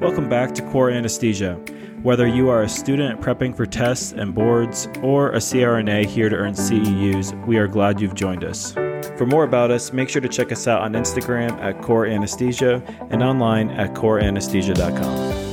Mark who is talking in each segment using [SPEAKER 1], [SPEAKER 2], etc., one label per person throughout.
[SPEAKER 1] Welcome back to Core Anesthesia. Whether you are a student prepping for tests and boards or a CRNA here to earn CEUs, we are glad you've joined us. For more about us, make sure to check us out on Instagram at Core Anesthesia and online at coreanesthesia.com.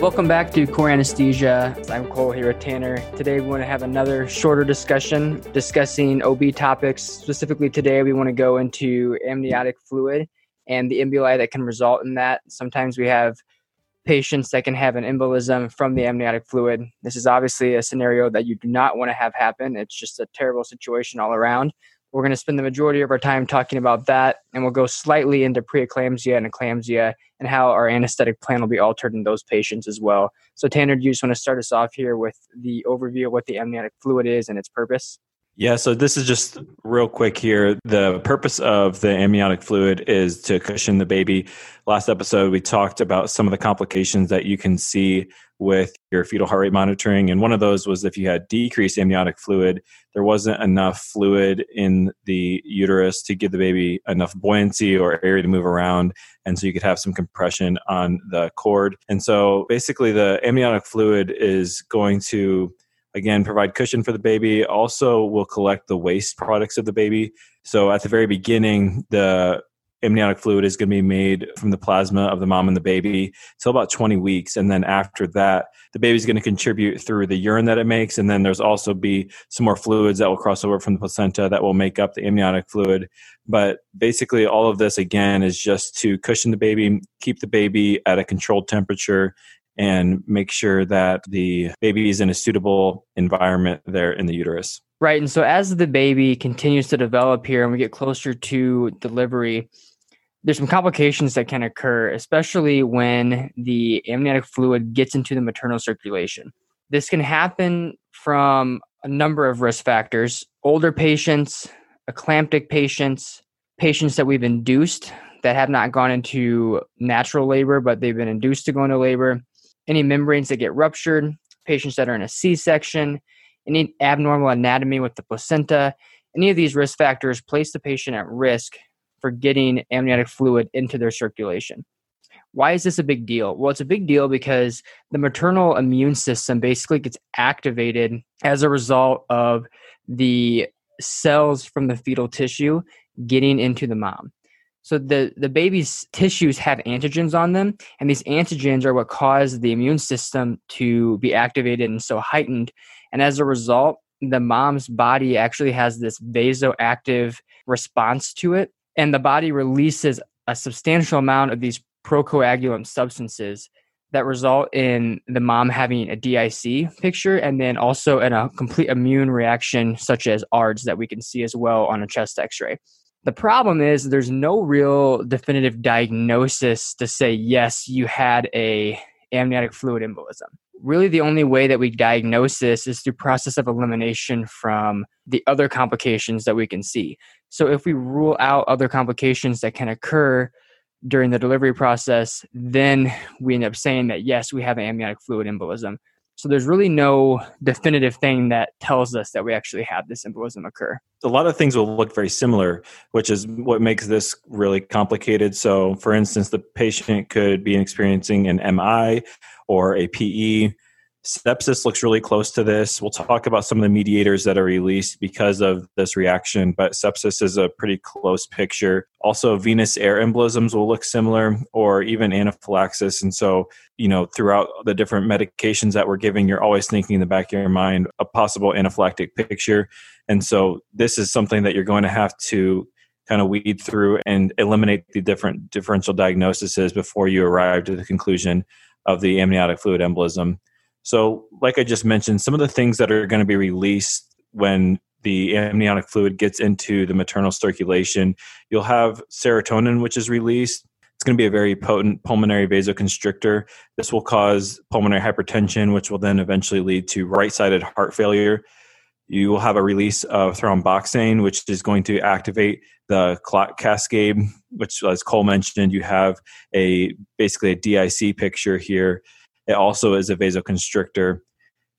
[SPEAKER 2] Welcome back to Core Anesthesia. I'm Cole here with Tanner. Today we want to have another shorter discussion discussing OB topics. Specifically, today we want to go into amniotic fluid and the emboli that can result in that. Sometimes we have patients that can have an embolism from the amniotic fluid. This is obviously a scenario that you do not want to have happen. It's just a terrible situation all around. We're going to spend the majority of our time talking about that, and we'll go slightly into preeclampsia and eclampsia and how our anesthetic plan will be altered in those patients as well. So, Tanner, do you just want to start us off here with the overview of what the amniotic fluid is and its purpose?
[SPEAKER 1] Yeah, so this is just real quick here. The purpose of the amniotic fluid is to cushion the baby. Last episode, we talked about some of the complications that you can see with your fetal heart rate monitoring. And one of those was if you had decreased amniotic fluid, there wasn't enough fluid in the uterus to give the baby enough buoyancy or area to move around. And so you could have some compression on the cord. And so basically, the amniotic fluid is going to again provide cushion for the baby. Also will collect the waste products of the baby. So at the very beginning the amniotic fluid is going to be made from the plasma of the mom and the baby. Till about 20 weeks and then after that the baby's going to contribute through the urine that it makes and then there's also be some more fluids that will cross over from the placenta that will make up the amniotic fluid. But basically all of this again is just to cushion the baby keep the baby at a controlled temperature and make sure that the baby is in a suitable environment there in the uterus.
[SPEAKER 2] Right. And so as the baby continues to develop here and we get closer to delivery, there's some complications that can occur, especially when the amniotic fluid gets into the maternal circulation. This can happen from a number of risk factors older patients, eclamptic patients, patients that we've induced that have not gone into natural labor, but they've been induced to go into labor, any membranes that get ruptured, patients that are in a C section, any abnormal anatomy with the placenta. Any of these risk factors place the patient at risk for getting amniotic fluid into their circulation. Why is this a big deal? Well, it's a big deal because the maternal immune system basically gets activated as a result of the cells from the fetal tissue getting into the mom. So the, the baby's tissues have antigens on them, and these antigens are what cause the immune system to be activated and so heightened. And as a result, the mom's body actually has this vasoactive response to it, and the body releases a substantial amount of these procoagulant substances that result in the mom having a DIC picture and then also in a complete immune reaction, such as ARDS, that we can see as well on a chest x ray. The problem is there's no real definitive diagnosis to say yes, you had a amniotic fluid embolism. Really, the only way that we diagnose this is through process of elimination from the other complications that we can see. So, if we rule out other complications that can occur during the delivery process, then we end up saying that yes, we have an amniotic fluid embolism. So there's really no definitive thing that tells us that we actually have this embolism occur.
[SPEAKER 1] A lot of things will look very similar, which is what makes this really complicated. So, for instance, the patient could be experiencing an MI or a PE Sepsis looks really close to this. We'll talk about some of the mediators that are released because of this reaction, but sepsis is a pretty close picture. Also, venous air embolisms will look similar, or even anaphylaxis. And so, you know, throughout the different medications that we're giving, you're always thinking in the back of your mind a possible anaphylactic picture. And so, this is something that you're going to have to kind of weed through and eliminate the different differential diagnoses before you arrive to the conclusion of the amniotic fluid embolism. So, like I just mentioned, some of the things that are going to be released when the amniotic fluid gets into the maternal circulation, you'll have serotonin, which is released. It's going to be a very potent pulmonary vasoconstrictor. This will cause pulmonary hypertension, which will then eventually lead to right sided heart failure. You will have a release of thromboxane, which is going to activate the clot cascade, which, as Cole mentioned, you have a basically a DIC picture here it also is a vasoconstrictor.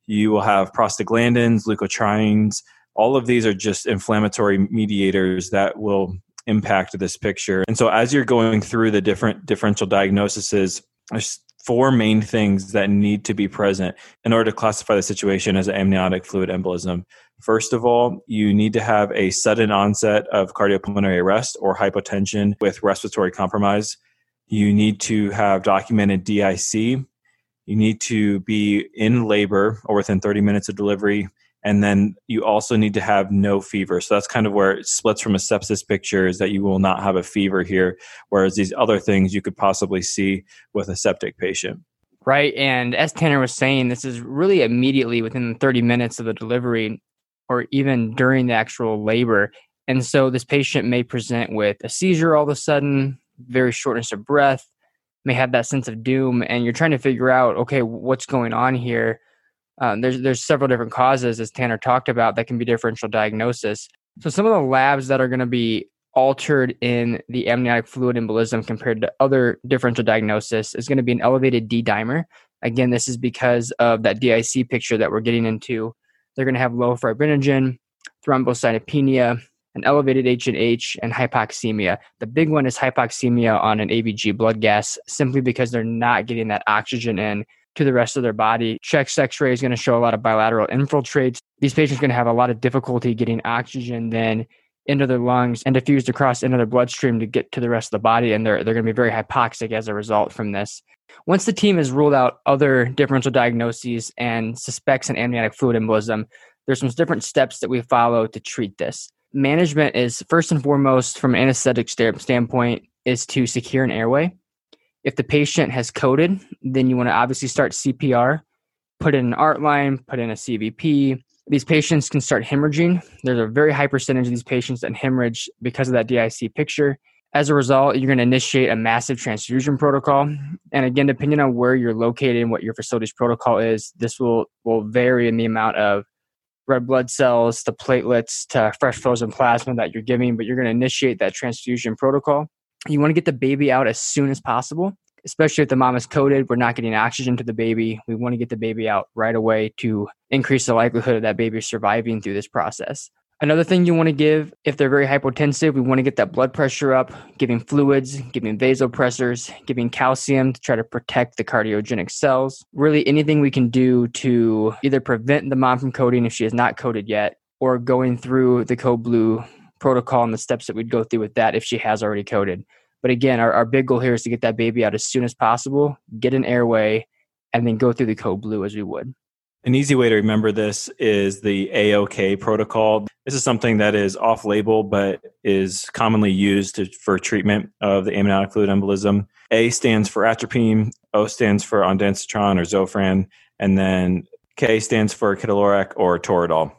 [SPEAKER 1] You will have prostaglandins, leukotrienes. All of these are just inflammatory mediators that will impact this picture. And so as you're going through the different differential diagnoses, there's four main things that need to be present in order to classify the situation as an amniotic fluid embolism. First of all, you need to have a sudden onset of cardiopulmonary arrest or hypotension with respiratory compromise. You need to have documented DIC. You need to be in labor or within 30 minutes of delivery and then you also need to have no fever. So that's kind of where it splits from a sepsis picture is that you will not have a fever here, whereas these other things you could possibly see with a septic patient.
[SPEAKER 2] Right. And as Tanner was saying, this is really immediately within 30 minutes of the delivery or even during the actual labor. And so this patient may present with a seizure all of a sudden, very shortness of breath, may have that sense of doom. And you're trying to figure out, okay, what's going on here? Um, there's there's several different causes, as Tanner talked about, that can be differential diagnosis. So some of the labs that are going to be altered in the amniotic fluid embolism compared to other differential diagnosis is going to be an elevated D dimer. Again, this is because of that DIC picture that we're getting into. They're going to have low fibrinogen, thrombocytopenia, an elevated H and H, and hypoxemia. The big one is hypoxemia on an ABG blood gas, simply because they're not getting that oxygen in to the rest of their body. Chest x ray is going to show a lot of bilateral infiltrates. These patients are going to have a lot of difficulty getting oxygen then into their lungs and diffused across into their bloodstream to get to the rest of the body. And they're, they're going to be very hypoxic as a result from this. Once the team has ruled out other differential diagnoses and suspects an amniotic fluid embolism, there's some different steps that we follow to treat this. Management is first and foremost, from an anesthetic standpoint, is to secure an airway. If the patient has coded, then you want to obviously start CPR, put in an ART line, put in a CVP. These patients can start hemorrhaging. There's a very high percentage of these patients that hemorrhage because of that DIC picture. As a result, you're going to initiate a massive transfusion protocol. And again, depending on where you're located and what your facility's protocol is, this will, will vary in the amount of red blood cells to platelets to fresh frozen plasma that you're giving, but you're going to initiate that transfusion protocol. You want to get the baby out as soon as possible, especially if the mom is coded. We're not getting oxygen to the baby. We want to get the baby out right away to increase the likelihood of that baby surviving through this process. Another thing you want to give, if they're very hypotensive, we want to get that blood pressure up, giving fluids, giving vasopressors, giving calcium to try to protect the cardiogenic cells. Really, anything we can do to either prevent the mom from coding if she is not coded yet, or going through the code blue protocol and the steps that we'd go through with that if she has already coded. But again, our, our big goal here is to get that baby out as soon as possible, get an airway, and then go through the code blue as we would.
[SPEAKER 1] An easy way to remember this is the AOK protocol. This is something that is off label but is commonly used to, for treatment of the amniotic fluid embolism. A stands for atropine, O stands for ondansetron or Zofran, and then K stands for ketorolac or Toradol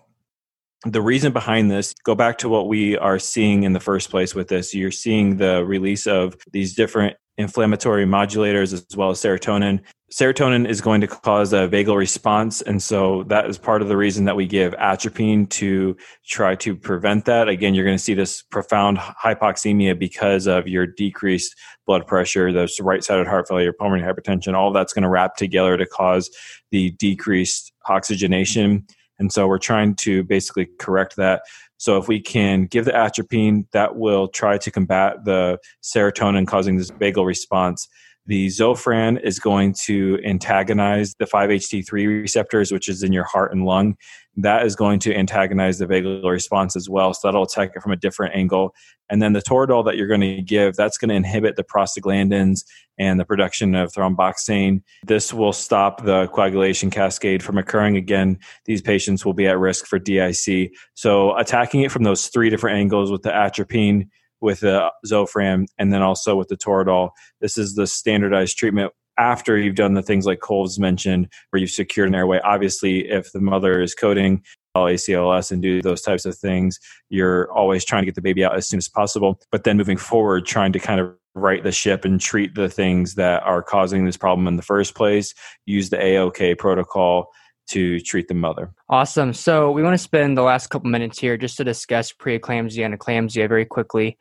[SPEAKER 1] the reason behind this go back to what we are seeing in the first place with this. You're seeing the release of these different inflammatory modulators as well as serotonin. Serotonin is going to cause a vagal response and so that is part of the reason that we give atropine to try to prevent that. Again you're going to see this profound hypoxemia because of your decreased blood pressure the right-sided heart failure pulmonary hypertension all that's going to wrap together to cause the decreased oxygenation and so we're trying to basically correct that. So if we can give the atropine, that will try to combat the serotonin causing this vagal response. The Zofran is going to antagonize the 5-HT3 receptors, which is in your heart and lung. That is going to antagonize the vagal response as well. So that'll attack it from a different angle. And then the Toradol that you're going to give, that's going to inhibit the prostaglandins and the production of thromboxane. This will stop the coagulation cascade from occurring again. These patients will be at risk for DIC. So attacking it from those three different angles with the atropine, with the Zofran and then also with the Toradol. This is the standardized treatment after you've done the things like Cole's mentioned, where you've secured an airway. Obviously, if the mother is coding all ACLS and do those types of things, you're always trying to get the baby out as soon as possible. But then moving forward, trying to kind of right the ship and treat the things that are causing this problem in the first place, use the AOK protocol to treat the mother.
[SPEAKER 2] Awesome. So we want to spend the last couple minutes here just to discuss preeclampsia and eclampsia very quickly.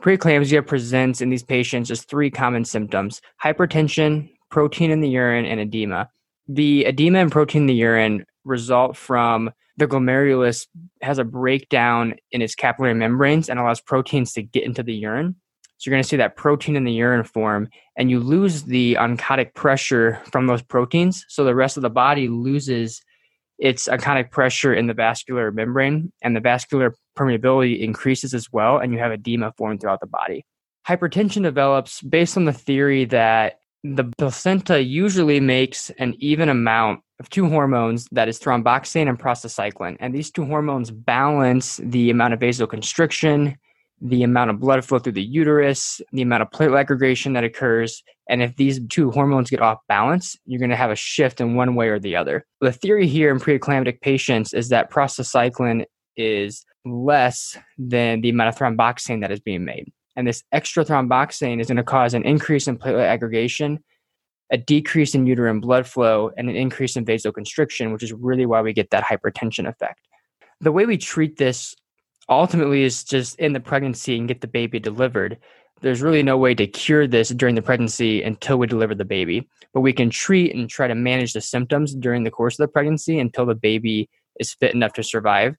[SPEAKER 2] Preeclampsia presents in these patients as three common symptoms hypertension, protein in the urine, and edema. The edema and protein in the urine result from the glomerulus has a breakdown in its capillary membranes and allows proteins to get into the urine. So you're going to see that protein in the urine form, and you lose the oncotic pressure from those proteins. So the rest of the body loses its oncotic pressure in the vascular membrane, and the vascular permeability increases as well, and you have edema formed throughout the body. Hypertension develops based on the theory that the placenta usually makes an even amount of two hormones that is thromboxane and prostacyclin. And these two hormones balance the amount of vasoconstriction, the amount of blood flow through the uterus, the amount of platelet aggregation that occurs. And if these two hormones get off balance, you're going to have a shift in one way or the other. The theory here in preeclamptic patients is that prostacyclin is less than the amount of thromboxane that is being made. And this extra thromboxane is going to cause an increase in platelet aggregation, a decrease in uterine blood flow, and an increase in vasoconstriction, which is really why we get that hypertension effect. The way we treat this ultimately is just in the pregnancy and get the baby delivered. There's really no way to cure this during the pregnancy until we deliver the baby. But we can treat and try to manage the symptoms during the course of the pregnancy until the baby is fit enough to survive.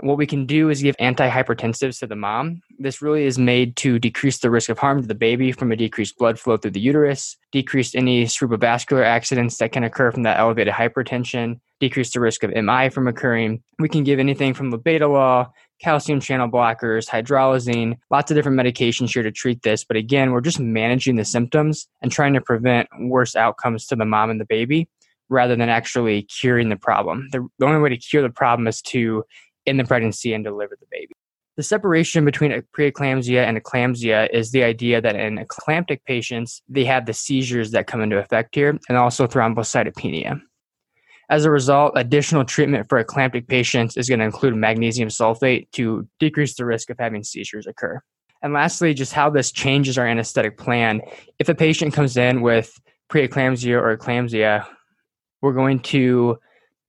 [SPEAKER 2] What we can do is give antihypertensives to the mom. This really is made to decrease the risk of harm to the baby from a decreased blood flow through the uterus, decrease any cerebrovascular accidents that can occur from that elevated hypertension, decrease the risk of MI from occurring. We can give anything from labetalol, calcium channel blockers, hydralazine, lots of different medications here to treat this. But again, we're just managing the symptoms and trying to prevent worse outcomes to the mom and the baby rather than actually curing the problem. The, the only way to cure the problem is to end the pregnancy and deliver the baby. The separation between preeclampsia and eclampsia is the idea that in eclamptic patients, they have the seizures that come into effect here and also thrombocytopenia. As a result, additional treatment for eclamptic patients is going to include magnesium sulfate to decrease the risk of having seizures occur. And lastly, just how this changes our anesthetic plan. If a patient comes in with preeclampsia or eclampsia, we're going to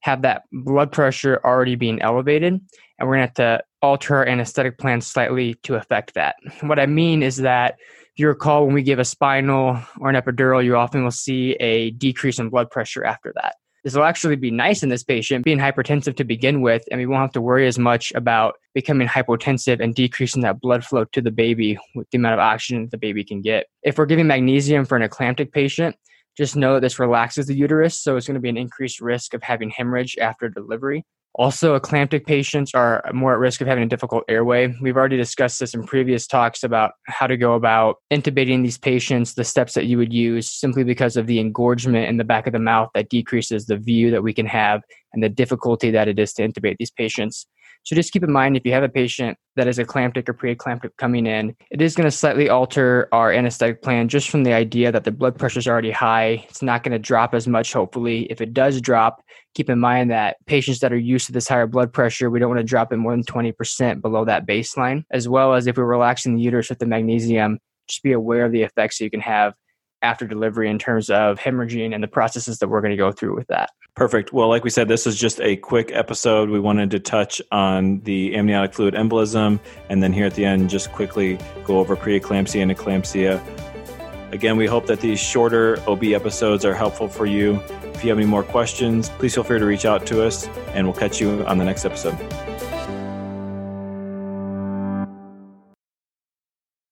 [SPEAKER 2] have that blood pressure already being elevated, and we're going to have to alter our anesthetic plan slightly to affect that. What I mean is that if you recall, when we give a spinal or an epidural, you often will see a decrease in blood pressure after that. This will actually be nice in this patient being hypertensive to begin with, and we won't have to worry as much about becoming hypotensive and decreasing that blood flow to the baby with the amount of oxygen the baby can get. If we're giving magnesium for an eclamptic patient, just know that this relaxes the uterus, so it's going to be an increased risk of having hemorrhage after delivery. Also, eclamptic patients are more at risk of having a difficult airway. We've already discussed this in previous talks about how to go about intubating these patients, the steps that you would use, simply because of the engorgement in the back of the mouth that decreases the view that we can have and the difficulty that it is to intubate these patients. So just keep in mind if you have a patient that is eclamptic or preeclamptic coming in, it is going to slightly alter our anesthetic plan just from the idea that the blood pressure is already high. It's not going to drop as much, hopefully. If it does drop, keep in mind that patients that are used to this higher blood pressure, we don't want to drop it more than 20% below that baseline, as well as if we're relaxing the uterus with the magnesium, just be aware of the effects that you can have after delivery in terms of hemorrhaging and the processes that we're going to go through with that.
[SPEAKER 1] Perfect. Well, like we said, this is just a quick episode. We wanted to touch on the amniotic fluid embolism and then here at the end, just quickly go over preeclampsia and eclampsia. Again, we hope that these shorter OB episodes are helpful for you. If you have any more questions, please feel free to reach out to us and we'll catch you on the next episode.